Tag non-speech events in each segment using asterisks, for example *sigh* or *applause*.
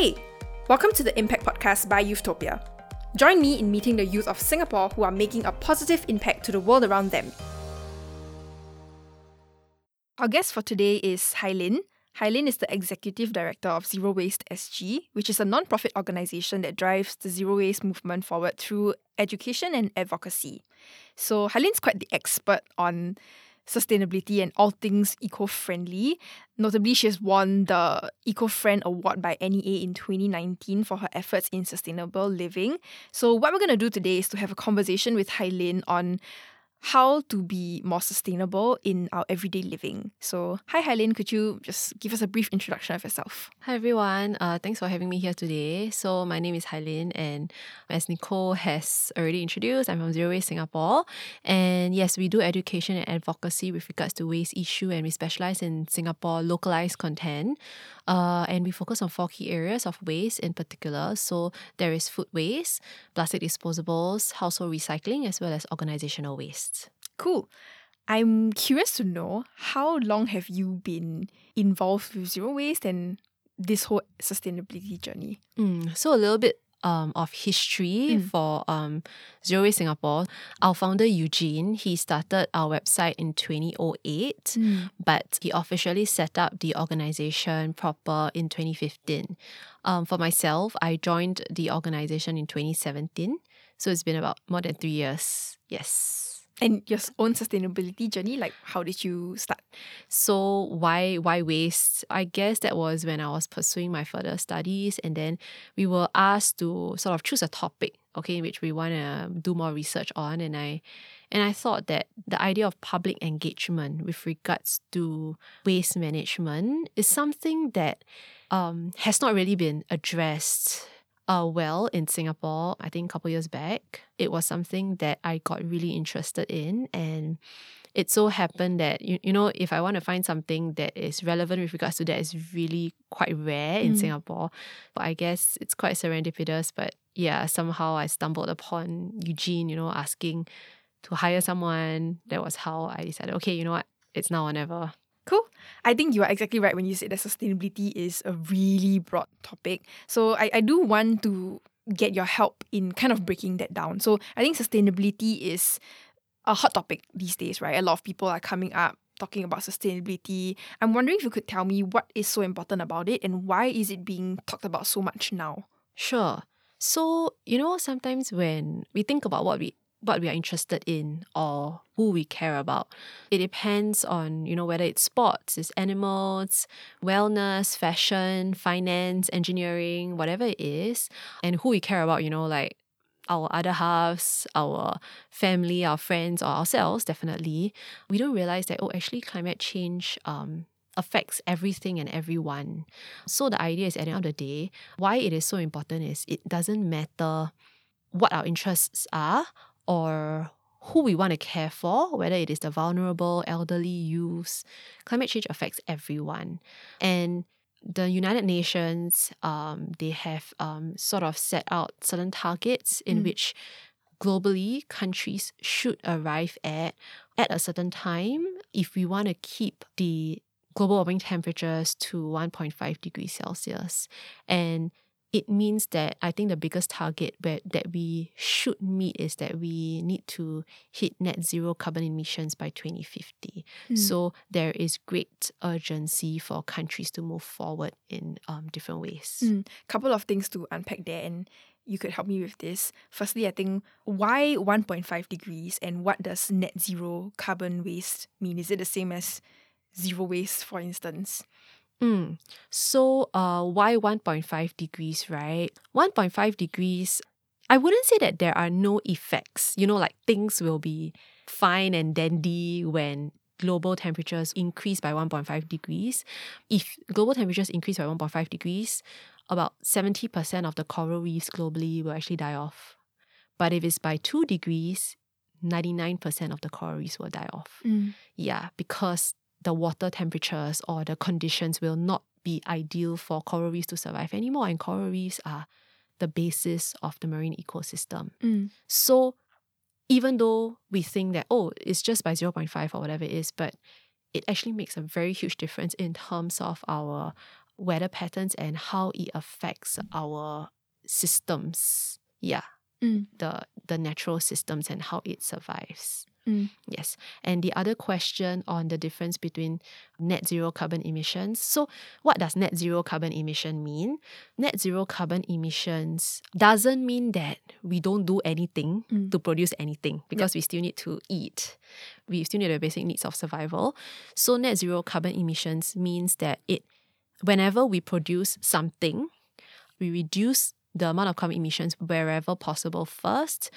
Hey, welcome to the Impact Podcast by Youthtopia. Join me in meeting the youth of Singapore who are making a positive impact to the world around them. Our guest for today is Hailin. Hailin is the Executive Director of Zero Waste SG, which is a non-profit organization that drives the zero waste movement forward through education and advocacy. So Hailin's quite the expert on sustainability and all things eco-friendly. Notably, she has won the Eco-Friend Award by NEA in 2019 for her efforts in sustainable living. So what we're going to do today is to have a conversation with Hailin on how to be more sustainable in our everyday living. So, hi, Hailin, could you just give us a brief introduction of yourself? Hi, everyone. Uh, thanks for having me here today. So, my name is Hailin, and as Nicole has already introduced, I'm from Zero Waste Singapore. And yes, we do education and advocacy with regards to waste issue, and we specialize in Singapore localized content. Uh, and we focus on four key areas of waste in particular. So, there is food waste, plastic disposables, household recycling, as well as organizational waste. Cool. I'm curious to know how long have you been involved with zero waste and this whole sustainability journey? Mm, so a little bit um, of history Mm. for um, Zero Waste Singapore. Our founder Eugene, he started our website in 2008, but he officially set up the organization proper in 2015. Um, for myself, I joined the organization in 2017, so it's been about more than three years. Yes. And your own sustainability journey, like how did you start? So why why waste? I guess that was when I was pursuing my further studies, and then we were asked to sort of choose a topic, okay, which we want to do more research on, and I and I thought that the idea of public engagement with regards to waste management is something that um, has not really been addressed uh, well in Singapore. I think a couple years back, it was something that I got really interested in, and it so happened that you, you know if I want to find something that is relevant with regards to that is really quite rare in Mm. Singapore. But I guess it's quite serendipitous. But yeah, somehow I stumbled upon Eugene, you know, asking to hire someone. That was how I decided, okay, you know what, it's now or never. Cool. I think you are exactly right when you said that sustainability is a really broad topic. So I, I do want to get your help in kind of breaking that down. So I think sustainability is a hot topic these days, right? A lot of people are coming up talking about sustainability. I'm wondering if you could tell me what is so important about it and why is it being talked about so much now? Sure. So, you know, sometimes when we think about what we what we are interested in or who we care about, it depends on, you know, whether it's sports, it's animals, wellness, fashion, finance, engineering, whatever it is, and who we care about, you know, like our other halves, our family, our friends, or ourselves, definitely, we don't realize that, oh, actually, climate change um, affects everything and everyone. So the idea is at the end of the day, why it is so important is it doesn't matter what our interests are or who we want to care for, whether it is the vulnerable, elderly, youths. Climate change affects everyone. And the United Nations, um, they have um, sort of set out certain targets in Mm. which globally countries should arrive at at a certain time if we want to keep the global warming temperatures to 1.5 degrees Celsius. And it means that I think the biggest target where, that we should meet is that we need to hit net zero carbon emissions by 2050. Mm. So there is great urgency for countries to move forward in um, different ways. Mm, couple of things to unpack there and you could help me with this. Firstly, I think why 1.5 degrees and what does net zero carbon waste mean? Is it the same as zero waste, for instance? Mm. So, uh, why 1.5 degrees, right? 1.5 degrees, I wouldn't say that there are no effects. You know, like things will be fine and dandy when global temperatures increase by 1.5 degrees. If global temperatures increase by 1.5 degrees, about 70% of the coral reefs globally will actually die off. But if it's by 2 degrees, 99% of the coral reefs will die off. Yeah, because the water temperatures or the conditions will not be ideal for coral reefs to survive anymore. And coral reefs are the basis of the marine ecosystem. Mm. So even though we think that, oh, it's just by 0.5 or whatever it is, but it actually makes a very huge difference in terms of our weather patterns and how it affects our systems. Yeah. Mm. The the natural systems and how it survives. Mm. Yes. And the other question on the difference between net zero carbon emissions. So, what does net zero carbon emission mean? Net zero carbon emissions doesn't mean that we don't do anything Mm. to produce anything because we still need to eat. We still need the basic needs of survival. So, net zero carbon emissions means that it whenever we produce something, we reduce the amount of carbon emissions wherever possible first.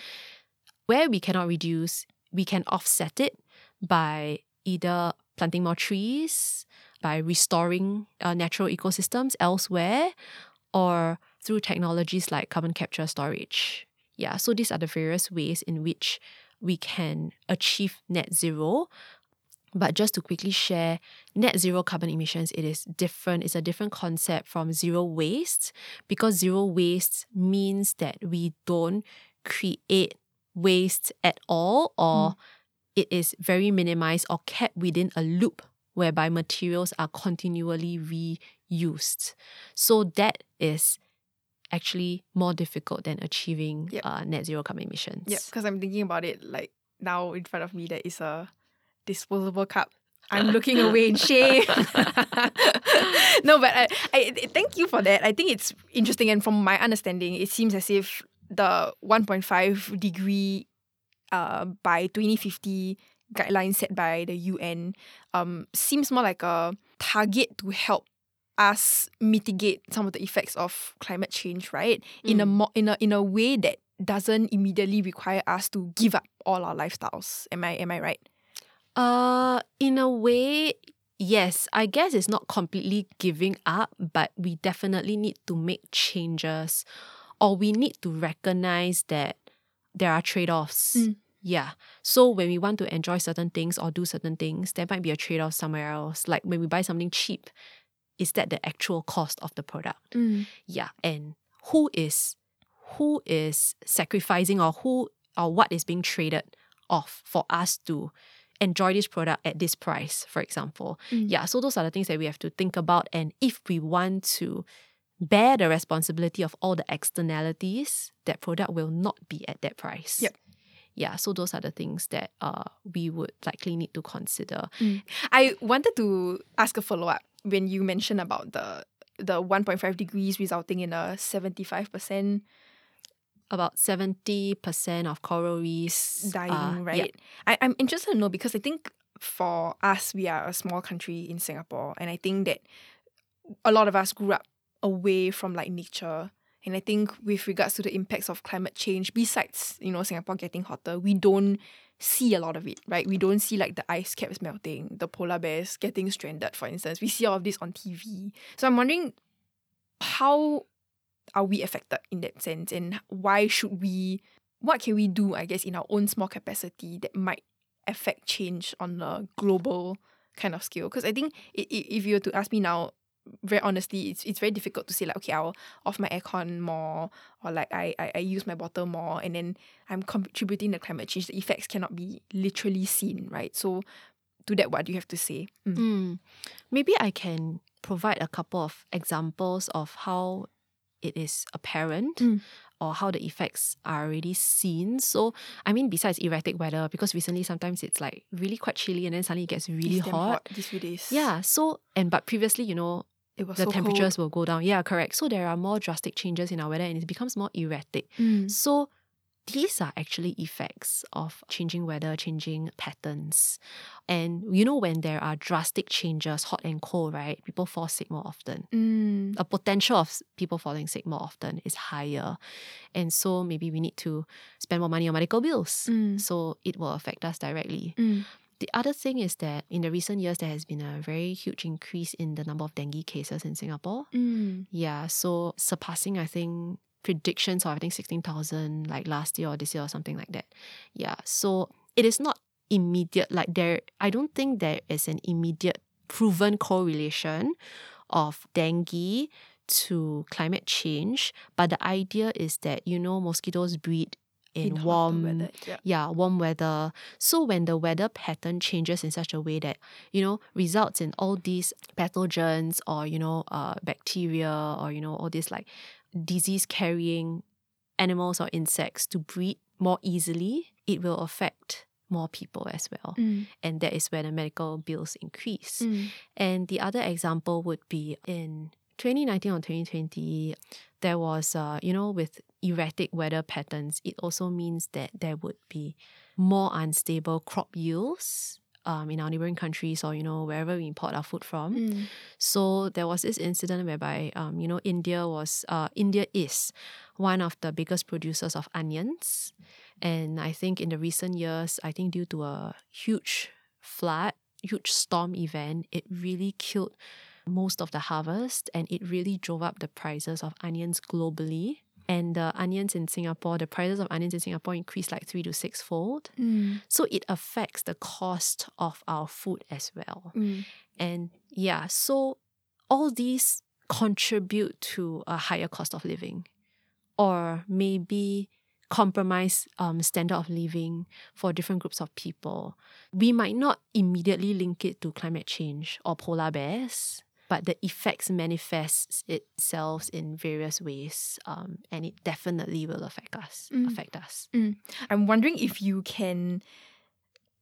Where we cannot reduce, we can offset it by either planting more trees, by restoring uh, natural ecosystems elsewhere, or through technologies like carbon capture storage. Yeah, so these are the various ways in which we can achieve net zero. But just to quickly share, net zero carbon emissions, it is different. It's a different concept from zero waste because zero waste means that we don't create waste at all or it is very minimized or kept within a loop whereby materials are continually reused. So that is actually more difficult than achieving Yep. uh, net zero carbon emissions. Yeah, because I'm thinking about it like now in front of me there is a disposable cup. *laughs* I'm looking away in shame. *laughs* no, but I, I thank you for that. I think it's interesting, and from my understanding, it seems as if the 1.5 degree uh, by 2050 guidelines set by the UN um, seems more like a target to help us mitigate some of the effects of climate change, right? In a Mm. mo- in a in a way that doesn't immediately require us to give up all our lifestyles. Am I am I right? Uh, in a way, yes. I guess it's not completely giving up, but we definitely need to make changes, or we need to recognize that there are trade offs. Mm. Yeah. So when we want to enjoy certain things or do certain things, there might be a trade off somewhere else. Like when we buy something cheap, is that the actual cost of the product? Yeah. And who is who is sacrificing or who or what is being traded off for us to enjoy this product at this price, for example. Mm. Yeah, so those are the things that we have to think about. And if we want to bear the responsibility of all the externalities, that product will not be at that price. Yep. Yeah, so those are the things that uh we would likely need to consider. I wanted to ask a follow up when you mentioned about the the 1.5 degrees resulting in a 75% About 70% of coral reefs dying, uh, yeah, right? I, I'm interested to know because I think for us, we are a small country in Singapore, and I think that a lot of us grew up away from like nature. And I think with regards to the impacts of climate change, besides, you know, Singapore getting hotter, we don't see a lot of it, right? We don't see like the ice caps melting, the polar bears getting stranded, for instance. We see all of this on TV. So I'm wondering how are we affected in that sense and why should we what can we do, I guess, in our own small capacity that might affect change on a global kind of scale? Because I think if you were to ask me now, very honestly, it's it's very difficult to say like, okay, I'll off my aircon more, or like I, I I use my bottle more, and then I'm contributing to climate change. The effects cannot be literally seen, right? So, to that, what do you have to say? Mm. Mm. Maybe I can provide a couple of examples of how it is apparent Mm. or how the effects are already seen. So, I mean, besides erratic weather, because recently sometimes it's like really quite chilly and then suddenly it gets really It's damn hot. these few days. Yeah. So, and but previously, you know, the so temperatures will go down. Yeah, correct. So there are more drastic changes in our weather and it becomes more erratic. Mm. So these are actually effects of changing weather, changing patterns. And you know, when there are drastic changes, hot and cold, right? People fall sick more often. Mm. The potential of people falling sick more often is higher. And so maybe we need to spend more money on medical bills. Mm. So it will affect us directly. Mm. The other thing is that in the recent years, there has been a very huge increase in the number of dengue cases in Singapore. Mm. Yeah, so surpassing, I think, predictions of, I think, 16,000 like last year or this year or something like that. Yeah, so it is not immediate, like there, I don't think there is an immediate proven correlation of dengue to climate change, but the idea is that, you know, mosquitoes breed in, hotter warm weather, yeah. yeah, warm weather. So when the weather pattern changes in such a way that, you know, results in all these pathogens or, you know, uh, bacteria or, you know, all these like disease carrying animals or insects to breed more easily, it will affect more people as well. Mm, And that is where the medical bills increase. mm, And the other example would be in 2019 or 2020, there was, uh, you know, with erratic weather patterns, it also means that there would be more unstable crop yields um, in our neighboring countries or, you know, wherever we import our food from. mm, So there was this incident whereby, um, you know, India was, uh, India is one of the biggest producers of onions. And I think in the recent years, I think due to a huge flood, huge storm event, it really killed most of the harvest and it really drove up the prices of onions globally. And the onions in Singapore, the prices of onions in Singapore increased like three to six fold. mm, So it affects the cost of our food as well. mm. And yeah, so all these contribute to a higher cost of living or maybe compromise um, standard of living for different groups of people. We might not immediately link it to climate change or polar bears, but the effects manifests itself in various ways, um, and it definitely will affect us. Mm. Affect us. I'm wondering if you can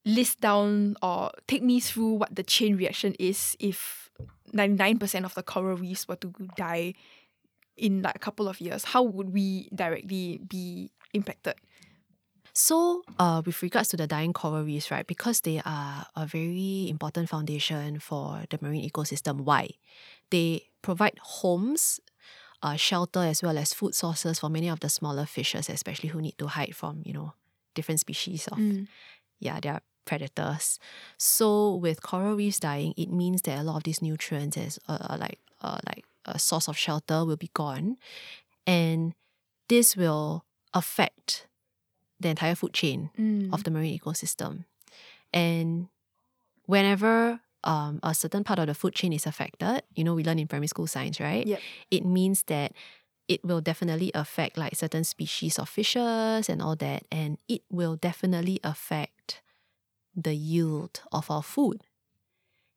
list down or take me through what the chain reaction is if 99% of the coral reefs were to die in like a couple of years. How would we directly be impacted? So, uh, with regards to the dying coral reefs, right, because they are a very important foundation for the marine ecosystem. Why? They provide homes, uh, shelter, as well as food sources for many of the smaller fishes, especially who need to hide from, you know, different species of Mm. yeah, they are predators. So with coral reefs dying, it means that a lot of these nutrients as uh, like uh, like a source of shelter will be gone, and this will affect the entire food chain Mm. of the marine ecosystem. And whenever um, a certain part of the food chain is affected, you know, we learn in primary school science, right? Yep. It means that it will definitely affect like certain species of fishes and all that. And it will definitely affect the yield of our food.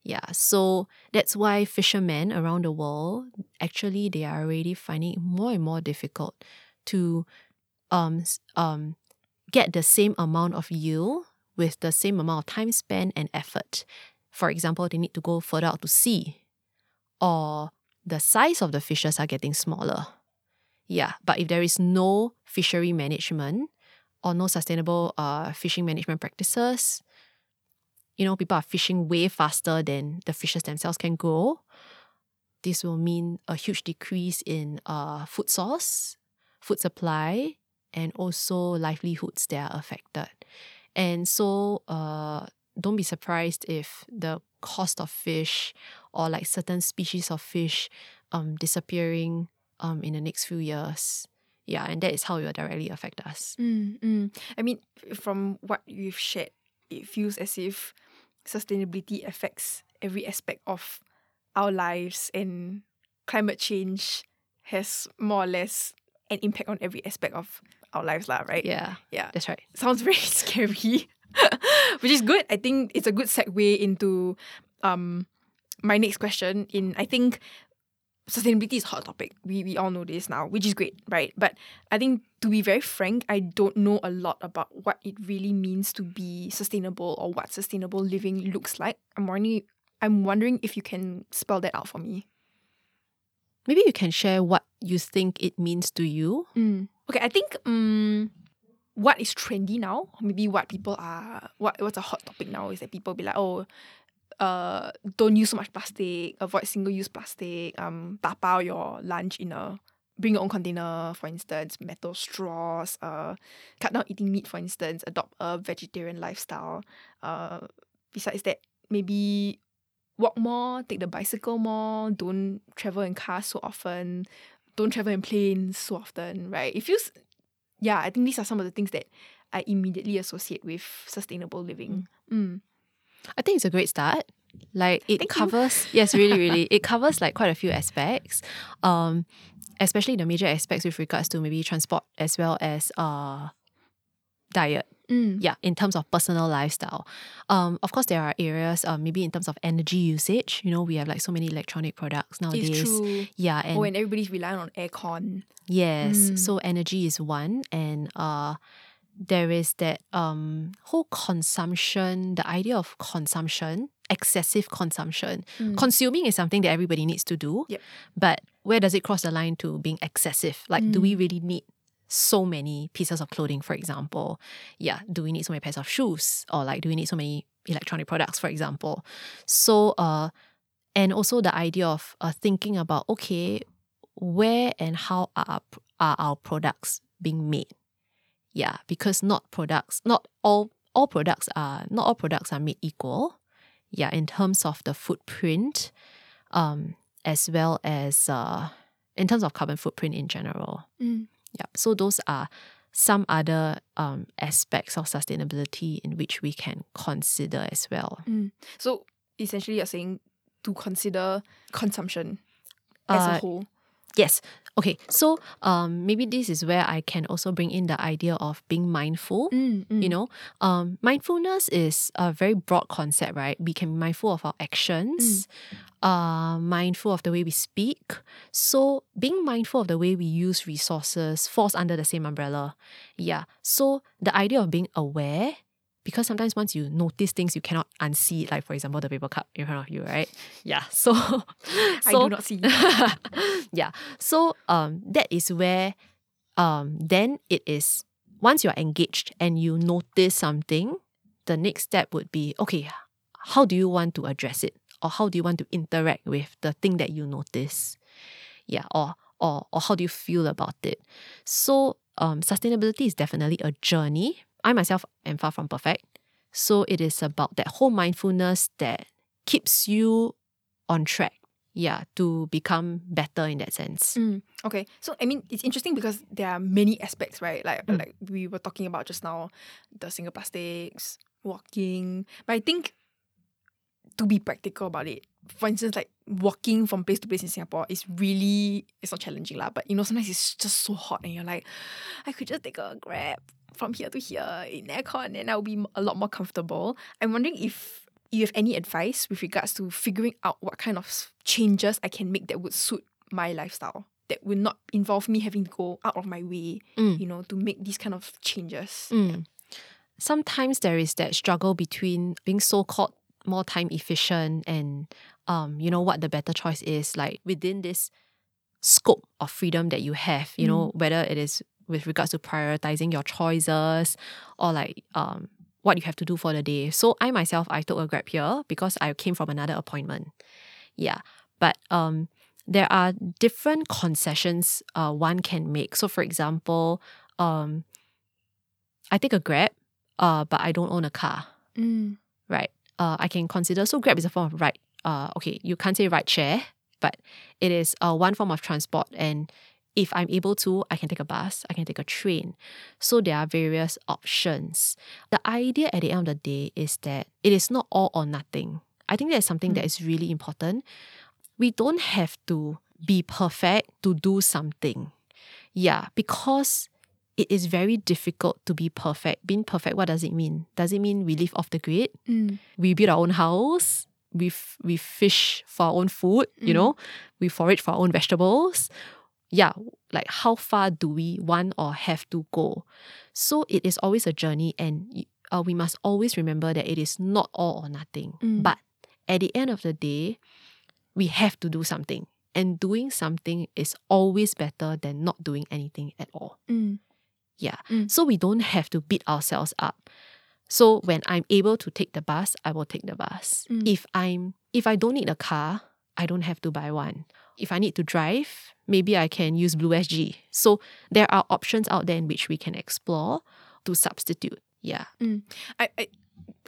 Yeah, so that's why fishermen around the world actually they are already finding it more and more difficult to um um get the same amount of yield with the same amount of time spent and effort. For example, they need to go further out to sea, or the size of the fishes are getting smaller. Yeah, but if there is no fishery management or no sustainable uh, fishing management practices, you know, people are fishing way faster than the fishes themselves can grow. This will mean a huge decrease in uh, food source, food supply, and also livelihoods that are affected. And so, uh, don't be surprised if the cost of fish or like certain species of fish um, disappearing um, in the next few years. Yeah, and that is how it will directly affect us. Mm, mm. I mean, from what you've shared, it feels as if sustainability affects every aspect of our lives, and climate change has more or less an impact on every aspect of our lives, lah. Right? Yeah, Yeah. that's right. *laughs* sounds very *laughs* scary, *laughs* which is good. I think it's a good segue into um my next question. In I think sustainability is a hot topic. We we all know this now, which is great, right? But I think to be very frank, I don't know a lot about what it really means to be sustainable or what sustainable living looks like. I'm wondering I'm wondering if you can spell that out for me. Maybe you can share what you think it means to you. Mm. Okay, I think um, what is trendy now, maybe what people are, what what's a hot topic now is that people be like, oh, uh, don't use so much plastic, avoid single use plastic, um, tapao your lunch in a bring your own container, for instance, metal straws, uh, cut down eating meat, for instance, adopt a vegetarian lifestyle. Uh, besides that, maybe walk more, take the bicycle more, don't travel in cars so often, don't travel in planes so often, right? It feels, yeah, I think these are some of the things that I immediately associate with sustainable living. Mm. I think it's a great start. Like it Thank you. covers, *laughs* yes, really, really, it covers like quite a few aspects. Um, especially the major aspects with regards to maybe transport as well as uh diet. Mm. Yeah, in terms of personal lifestyle. Um, of course, there are areas, um, maybe in terms of energy usage. You know, we have like so many electronic products nowadays. It's true. Yeah, and Oh, and everybody's relying on aircon. Yes. Mm. So energy is one, and uh, there is that um whole consumption, the idea of consumption, excessive consumption. Mm. Consuming is something that everybody needs to do. Yep. But where does it cross the line to being excessive? Like, do we Mm. really need so many pieces of clothing, for example? Yeah. Do we need so many pairs of shoes? Or like, do we need so many electronic products, for example? So, uh, and also the idea of uh, thinking about okay, where and how are are our products being made? Yeah, because not products, not all all products are not all products are made equal. Yeah, in terms of the footprint, um, as well as uh, in terms of carbon footprint in general. Mm. Yeah, so those are some other um, aspects of sustainability in which we can consider as well. So essentially, you're saying to consider consumption as Uh, a whole. Yes. Okay. So um, maybe this is where I can also bring in the idea of being mindful. Mm, mm. You know, um, mindfulness is a very broad concept, right? We can be mindful of our actions, uh, mindful of the way we speak. So being mindful of the way we use resources falls under the same umbrella. Yeah. So the idea of being aware, because sometimes once you notice things, you cannot unsee it. Like for example, the paper cup in front of you, right? Yeah. *laughs* So, I do not see. *laughs* yeah. So um that is where um then it is once you're engaged and you notice something, the next step would be okay, how do you want to address it? Or how do you want to interact with the thing that you notice? Yeah, or or or how do you feel about it? So um sustainability is definitely a journey. I myself am far from perfect. So it is about that whole mindfulness that keeps you on track yeah, to become better in that sense. Mm, okay, so I mean, it's interesting because there are many aspects, right? Like Mm. like we were talking about just now, the single plastics, walking. But I think to be practical about it, for instance, like walking from place to place in Singapore is really it's not challenging lah. But you know, sometimes it's just so hot, and you're like, I could just take a grab from here to here in aircon, and I'll be a lot more comfortable. I'm wondering if you have any advice with regards to figuring out what kind of changes I can make that would suit my lifestyle that would not involve me having to go out of my way, Mm. you know, to make these kind of changes. Mm. Sometimes there is that struggle between being so called more time efficient and um, you know, what the better choice is, like within this scope of freedom that you have, you know, whether it is with regards to prioritizing your choices or like um what you have to do for the day. So I myself I took a grab here because I came from another appointment. Yeah. But um there are different concessions uh, one can make. So for example, um I take a grab, uh, but I don't own a car, Mm. right? Uh, I can consider so grab is a form of ride. Uh, okay, you can't say ride share, but it is uh, one form of transport and if I'm able to, I can take a bus, I can take a train. So there are various options. The idea at the end of the day is that it is not all or nothing. I think that's something that is really important. We don't have to be perfect to do something. Yeah, because it is very difficult to be perfect. Being perfect, what does it mean? Does it mean we live off the grid? Mm. we build our own house. We f- we fish for our own food. You Mm. know, we forage for our own vegetables. Yeah, like how far do we want or have to go? So it is always a journey, and uh, we must always remember that it is not all or nothing. Mm. But at the end of the day, we have to do something, and doing something is always better than not doing anything at all. Mm. Yeah. Mm. So we don't have to beat ourselves up. So when I'm able to take the bus, I will take the bus. Mm. If I'm if I don't need a car, I don't have to buy one. If I need to drive, maybe I can use Blue SG. So there are options out there in which we can explore to substitute. Yeah. Mm. I, I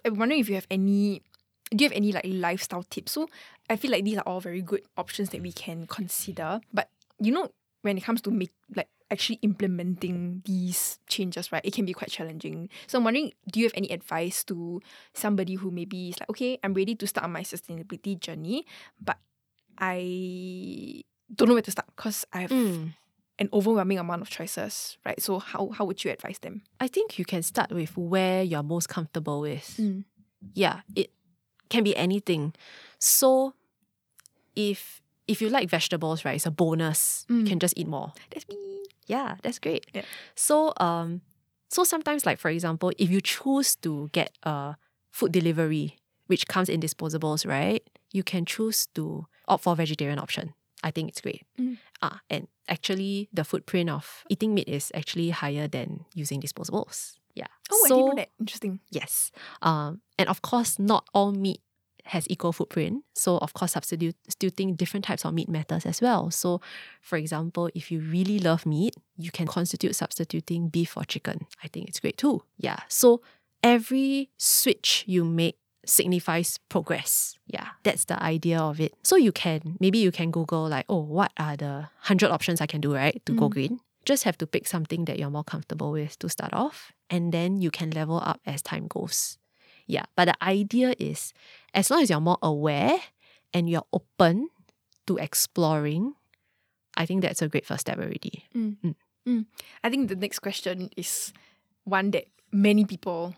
I'm wondering if you have any do you have any like lifestyle tips? So I feel like these are all very good options that we can consider. But you know, when it comes to make like actually implementing these changes, right, it can be quite challenging. So I'm wondering, do you have any advice to somebody who maybe is like, okay, I'm ready to start on my sustainability journey, but I don't know where to start because I have Mm. an overwhelming amount of choices, right? So how how would you advise them? I think you can start with where you're most comfortable with. Mm. Yeah, it can be anything. So if if you like vegetables, right, it's a bonus. You Mm. can just eat more. That's me. Yeah, that's great. Yeah. So um so sometimes like for example, if you choose to get a food delivery which comes in disposables, right? You can choose to opt for vegetarian option. I think it's great. Mm. Ah, and actually the footprint of eating meat is actually higher than using disposables. Yeah. Oh, I didn't know that. Interesting. Yes. Um, and of course, not all meat has equal footprint. So, of course, substituting different types of meat matters as well. So, for example, if you really love meat, you can constitute substituting beef or chicken. I think it's great too. Yeah. So, every switch you make signifies progress. Yeah, that's the idea of it. So you can maybe you can Google like, oh, what are the hundred options I can do, right? To go Mm. green. Just have to pick something that you're more comfortable with to start off. And then you can level up as time goes. Yeah. But the idea is as long as you're more aware and you're open to exploring, I think that's a great first step already. Mm. Mm. Mm. I think the next question is one that many people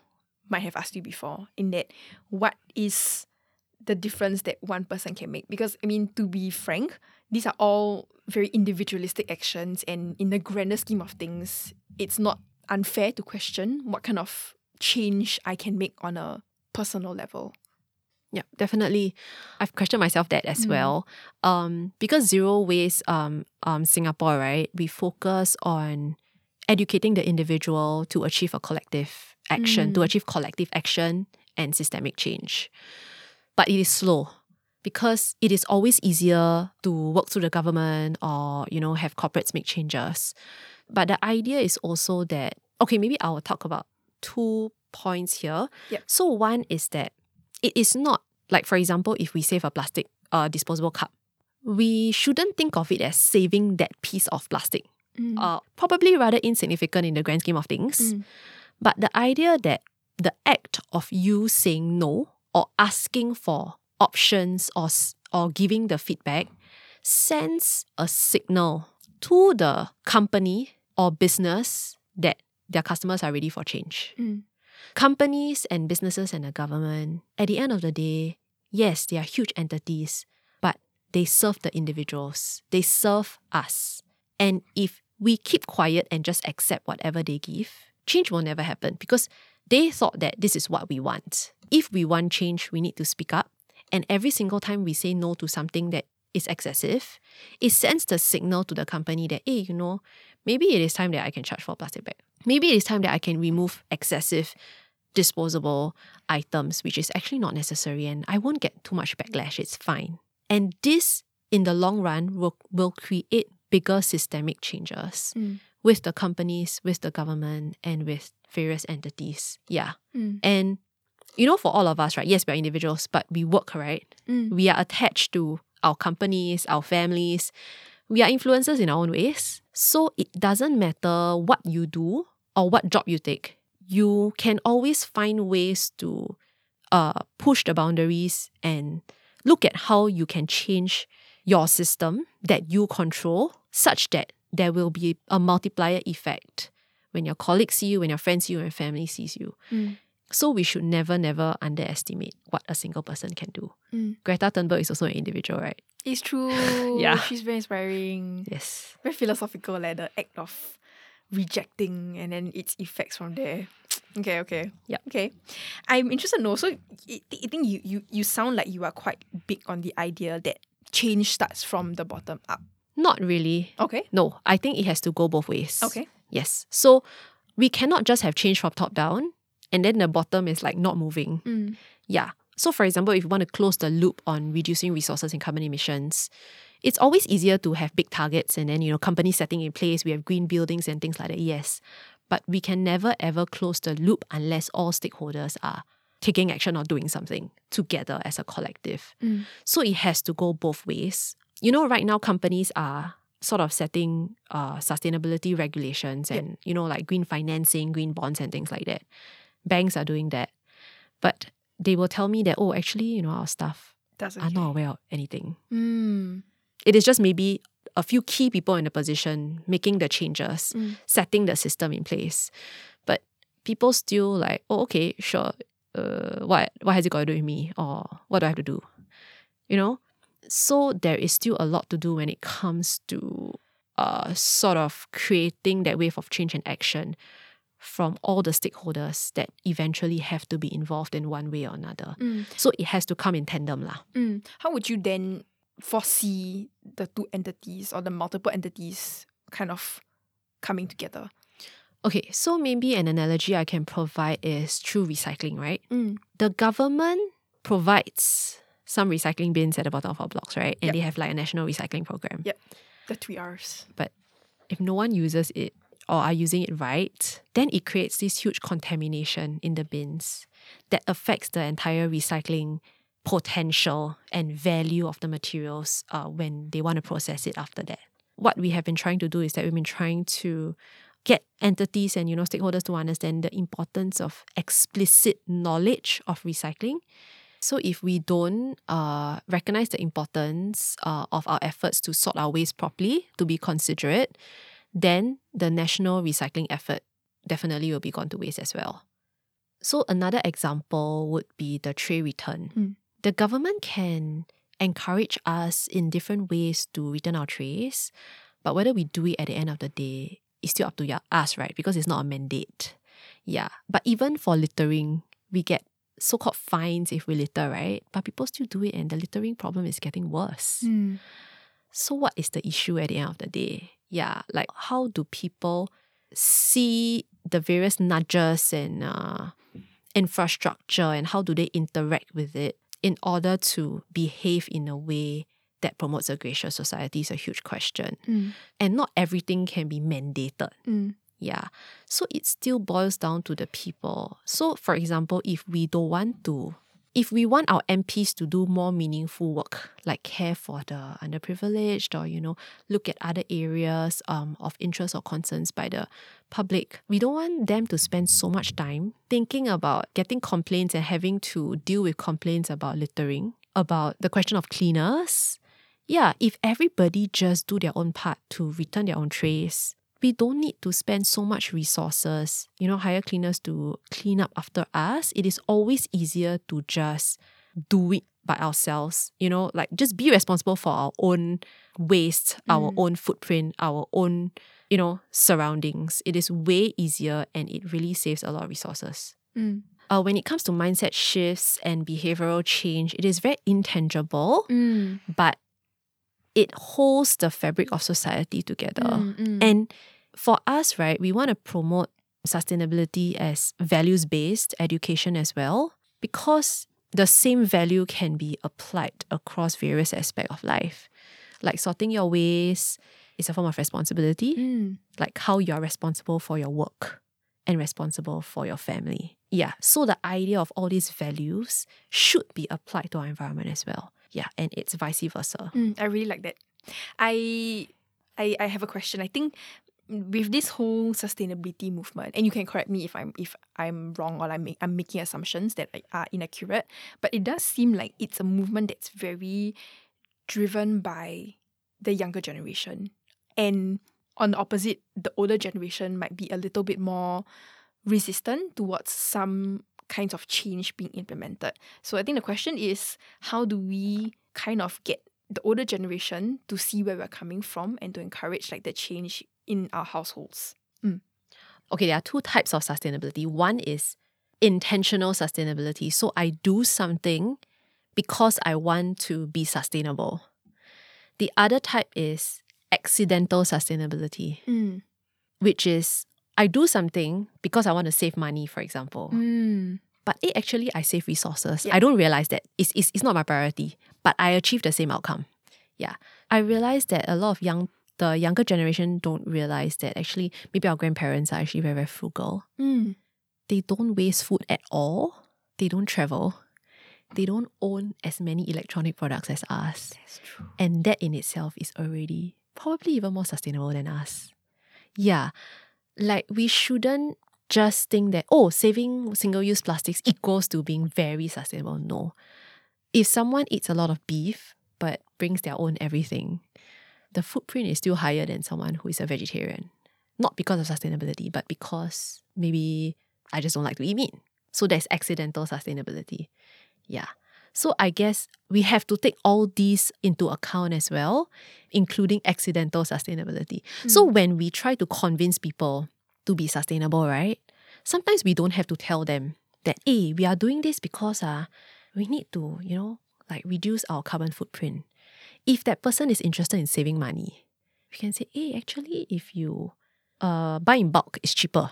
might have asked you before in that what is the difference that one person can make because i mean to be frank these are all very individualistic actions and in the grander scheme of things it's not unfair to question what kind of change i can make on a personal level Yeah, definitely. I've questioned myself that as Mm. well. Um, because zero waste um, um Singapore, right? We focus on educating the individual to achieve a collective action, to Mm. achieve collective action and systemic change. But it is slow because it is always easier to work through the government or, you know, have corporates make changes. But the idea is also that, okay, maybe I will talk about two points here. Yep. So one is that it is not like, for example, if we save a plastic uh, disposable cup, we shouldn't think of it as saving that piece of plastic. Uh, probably rather insignificant in the grand scheme of things. Mm. But the idea that the act of you saying no or asking for options or or giving the feedback sends a signal to the company or business that their customers are ready for change. Mm. Companies and businesses and the government, at the end of the day, yes, they are huge entities, but they serve the individuals. They serve us. And if we keep quiet and just accept whatever they give, change will never happen because they thought that this is what we want. If we want change, we need to speak up. And every single time we say no to something that is excessive, it sends the signal to the company that, hey, you know, maybe it is time that I can charge for a plastic bag. Maybe it is time that I can remove excessive disposable items, which is actually not necessary, and I won't get too much backlash. It's fine. And this, in the long run, will, will create bigger systemic changes Mm. With the companies, with the government, and with various entities. Yeah. Mm. And, you know, for all of us, right? Yes, we're individuals, but we work, right? Mm. We are attached to our companies, our families. We are influencers in our own ways. So it doesn't matter what you do or what job you take. You can always find ways to uh, push the boundaries and look at how you can change your system that you control such that there will be a multiplier effect when your colleagues see you, when your friends see you, and family sees you. Mm. So we should never, never underestimate what a single person can do. Mm. Greta Thunberg is also an individual, right? It's true. *laughs* Yeah. She's very inspiring. Yes. Very philosophical, like the act of rejecting and then its effects from there. *tsk* Okay, okay. Yeah. Okay. I'm interested to know. So I I think you, you you sound like you are quite big on the idea that change starts from the bottom up. Not really. Okay. No, I think it has to go both ways. Okay. Yes. So we cannot just have change from top down and then the bottom is like not moving. Mm. Yeah. So, for example, if you want to close the loop on reducing resources and carbon emissions, it's always easier to have big targets and then, you know, companies setting in place. We have green buildings and things like that. Yes. But we can never ever close the loop unless all stakeholders are taking action or doing something together as a collective. Mm. So it has to go both ways. You know, right now companies are sort of setting uh, sustainability regulations and, you know, like green financing, green bonds and things like that. Banks are doing that. But they will tell me that, oh, actually, you know, our staff Doesn't are not aware of anything. Mm. It is just maybe a few key people in the position making the changes, Mm. setting the system in place. But people still like, oh, okay, sure. Uh, what what has it got to do with me? Or what do I have to do? You know? So there is still a lot to do when it comes to uh sort of creating that wave of change and action from all the stakeholders that eventually have to be involved in one way or another. Mm. So it has to come in tandem lah. Mm. How would you then foresee the two entities or the multiple entities kind of coming together? Okay, so maybe an analogy I can provide is through recycling, right? Mm. The government provides some recycling bins at the bottom of our blocks, right? And Yep. they have like a national recycling program. Yep. The three R's. But if no one uses it or are using it right, then it creates this huge contamination in the bins that affects the entire recycling potential and value of the materials uh, when they want to process it after that. What we have been trying to do is that we've been trying to get entities and you know stakeholders to understand the importance of explicit knowledge of recycling. So if we don't uh, recognize the importance uh, of our efforts to sort our waste properly, to be considerate, then the national recycling effort definitely will be gone to waste as well. So another example would be the tray return. Mm. The government can encourage us in different ways to return our trays, but whether we do it at the end of the day is still up to us, right? Because it's not a mandate. Yeah. But even for littering, we get so-called fines if we litter, right? But people still do it and the littering problem is getting worse. Mm. So, what is the issue at the end of the day? Yeah, like how do people see the various nudges and uh, infrastructure and how do they interact with it in order to behave in a way that promotes a gracious society is a huge question. Mm. And not everything can be mandated. Mm. Yeah. So it still boils down to the people. So, for example, if we don't want to, if we want our MPs to do more meaningful work, like care for the underprivileged or, you know, look at other areas um, of interest or concerns by the public, we don't want them to spend so much time thinking about getting complaints and having to deal with complaints about littering, about the question of cleaners. Yeah, if everybody just do their own part to return their own trays, we don't need to spend so much resources, you know, hire cleaners to clean up after us. It is always easier to just do it by ourselves, you know, like just be responsible for our own waste, our Mm. own footprint, our own, you know, surroundings. It is way easier and it really saves a lot of resources. Mm. Uh, when it comes to mindset shifts and behavioral change, it is very intangible, Mm. but it holds the fabric of society together. Mm, mm. And for us, right, we want to promote sustainability as values based education as well, because the same value can be applied across various aspects of life. Like sorting your waste is a form of responsibility, Mm. like how you're responsible for your work and responsible for your family. Yeah. So the idea of all these values should be applied to our environment as well. Yeah. And it's vice versa. Mm, I really like that. I, I I have a question. I think with this whole sustainability movement, and you can correct me if I'm if I'm wrong or I'm I'm making assumptions that are inaccurate, but it does seem like it's a movement that's very driven by the younger generation, and on the opposite, the older generation might be a little bit more resistant towards some kinds of change being implemented. So I think the question is how do we kind of get the older generation to see where we're coming from and to encourage like the change in our households. okay, there are two types of sustainability. One is intentional sustainability. So I do something because I want to be sustainable. The other type is accidental sustainability, Mm. which is I do something because I want to save money, for example. Mm. But it actually I save resources. Yeah. I don't realize that it's, it's, it's not my priority, but I achieve the same outcome. Yeah. I realize that a lot of young the younger generation don't realize that actually maybe our grandparents are actually very, very frugal Mm. they don't waste food at all. They don't travel. They don't own as many electronic products as us. That's true. And that in itself is already probably even more sustainable than us. Yeah. Like we shouldn't just think that, oh, saving single use plastics equals to being very sustainable. No. If someone eats a lot of beef but brings their own everything, the footprint is still higher than someone who is a vegetarian. Not because of sustainability, but because maybe I just don't like to eat meat. So there's accidental sustainability. Yeah. So I guess we have to take all these into account as well, including accidental sustainability. So when we try to convince people to be sustainable, right? Sometimes we don't have to tell them that, hey, we are doing this because uh, we need to, you know, like reduce our carbon footprint. If that person is interested in saving money, we can say, hey, actually, if you uh, buy in bulk, it's cheaper.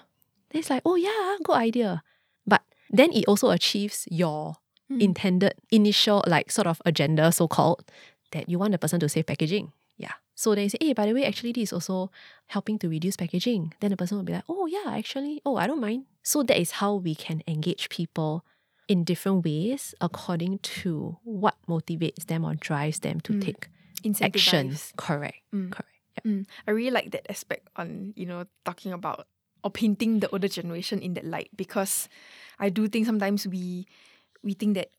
Then it's like, oh yeah, good idea. But then it also achieves your intended initial like sort of agenda, so called, that you want the person to save packaging. Yeah. So then you say, hey, by the way, actually this is also helping to reduce packaging. Then the person will be like, oh yeah, actually, oh I don't mind. So that is how we can engage people in different ways according to what motivates them or drives them to take actions. Correct. Mm. Correct. Mm, I really like that aspect on, you know, talking about or painting the older generation in that light because I do think sometimes we we think that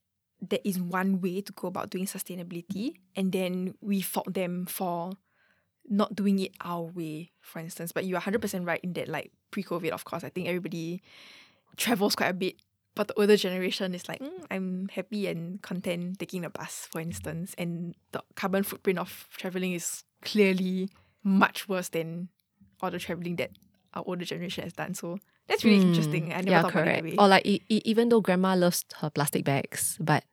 there is one way to go about doing sustainability and then we fault them for not doing it our way, for instance. But you are 100% right in that, like pre COVID, of course, I think everybody travels quite a bit. But the older generation is like, "Mm, I'm happy and content taking the bus, for instance. And the carbon footprint of traveling is clearly much worse than all the traveling that our older generation has done. So that's really Mm, interesting. I never yeah, thought correct. about it. Or like e- even though grandma loves her plastic bags, but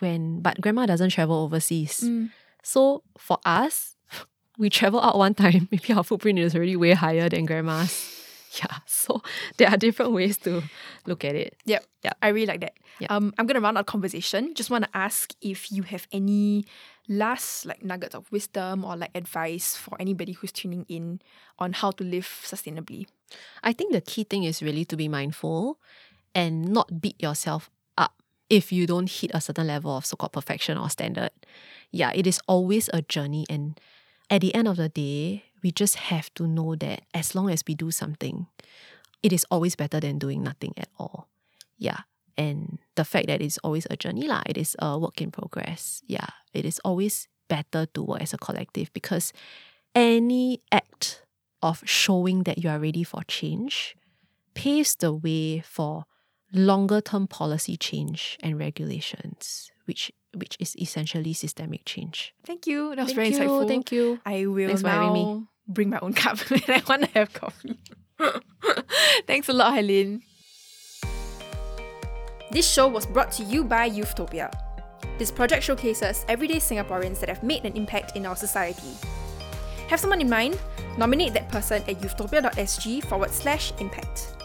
when but grandma doesn't travel overseas. Mm. So for us, *laughs* we travel out one time. *laughs* Maybe our footprint is already way higher than grandma's. *laughs* Yeah. So there are different ways to look at it. Yep. Yeah. I really like that. Yeah. Um, I'm gonna round our conversation. Just wanna ask if you have any last like nuggets of wisdom or like advice for anybody who's tuning in on how to live sustainably. I think the key thing is really to be mindful and not beat yourself up if you don't hit a certain level of so called perfection or standard. Yeah, it is always a journey. And at the end of the day, we just have to know that as long as we do something, it is always better than doing nothing at all. Yeah. And the fact that it's always a journey, lah, it is a work in progress. Yeah. It is always better to work as a collective because any act of showing that you are ready for change paves the way for longer term policy change and regulations, which which is essentially systemic change. Thank you. That was Thank very you, insightful. Thank you. I will Thanks for me. now bring my own *laughs* cup when I want to have coffee. *laughs* Thanks a lot, Helene. This show was brought to you by Youthtopia. This project showcases everyday Singaporeans that have made an impact in our society. Have someone in mind? Nominate that person at youthtopia.sg forward slash impact.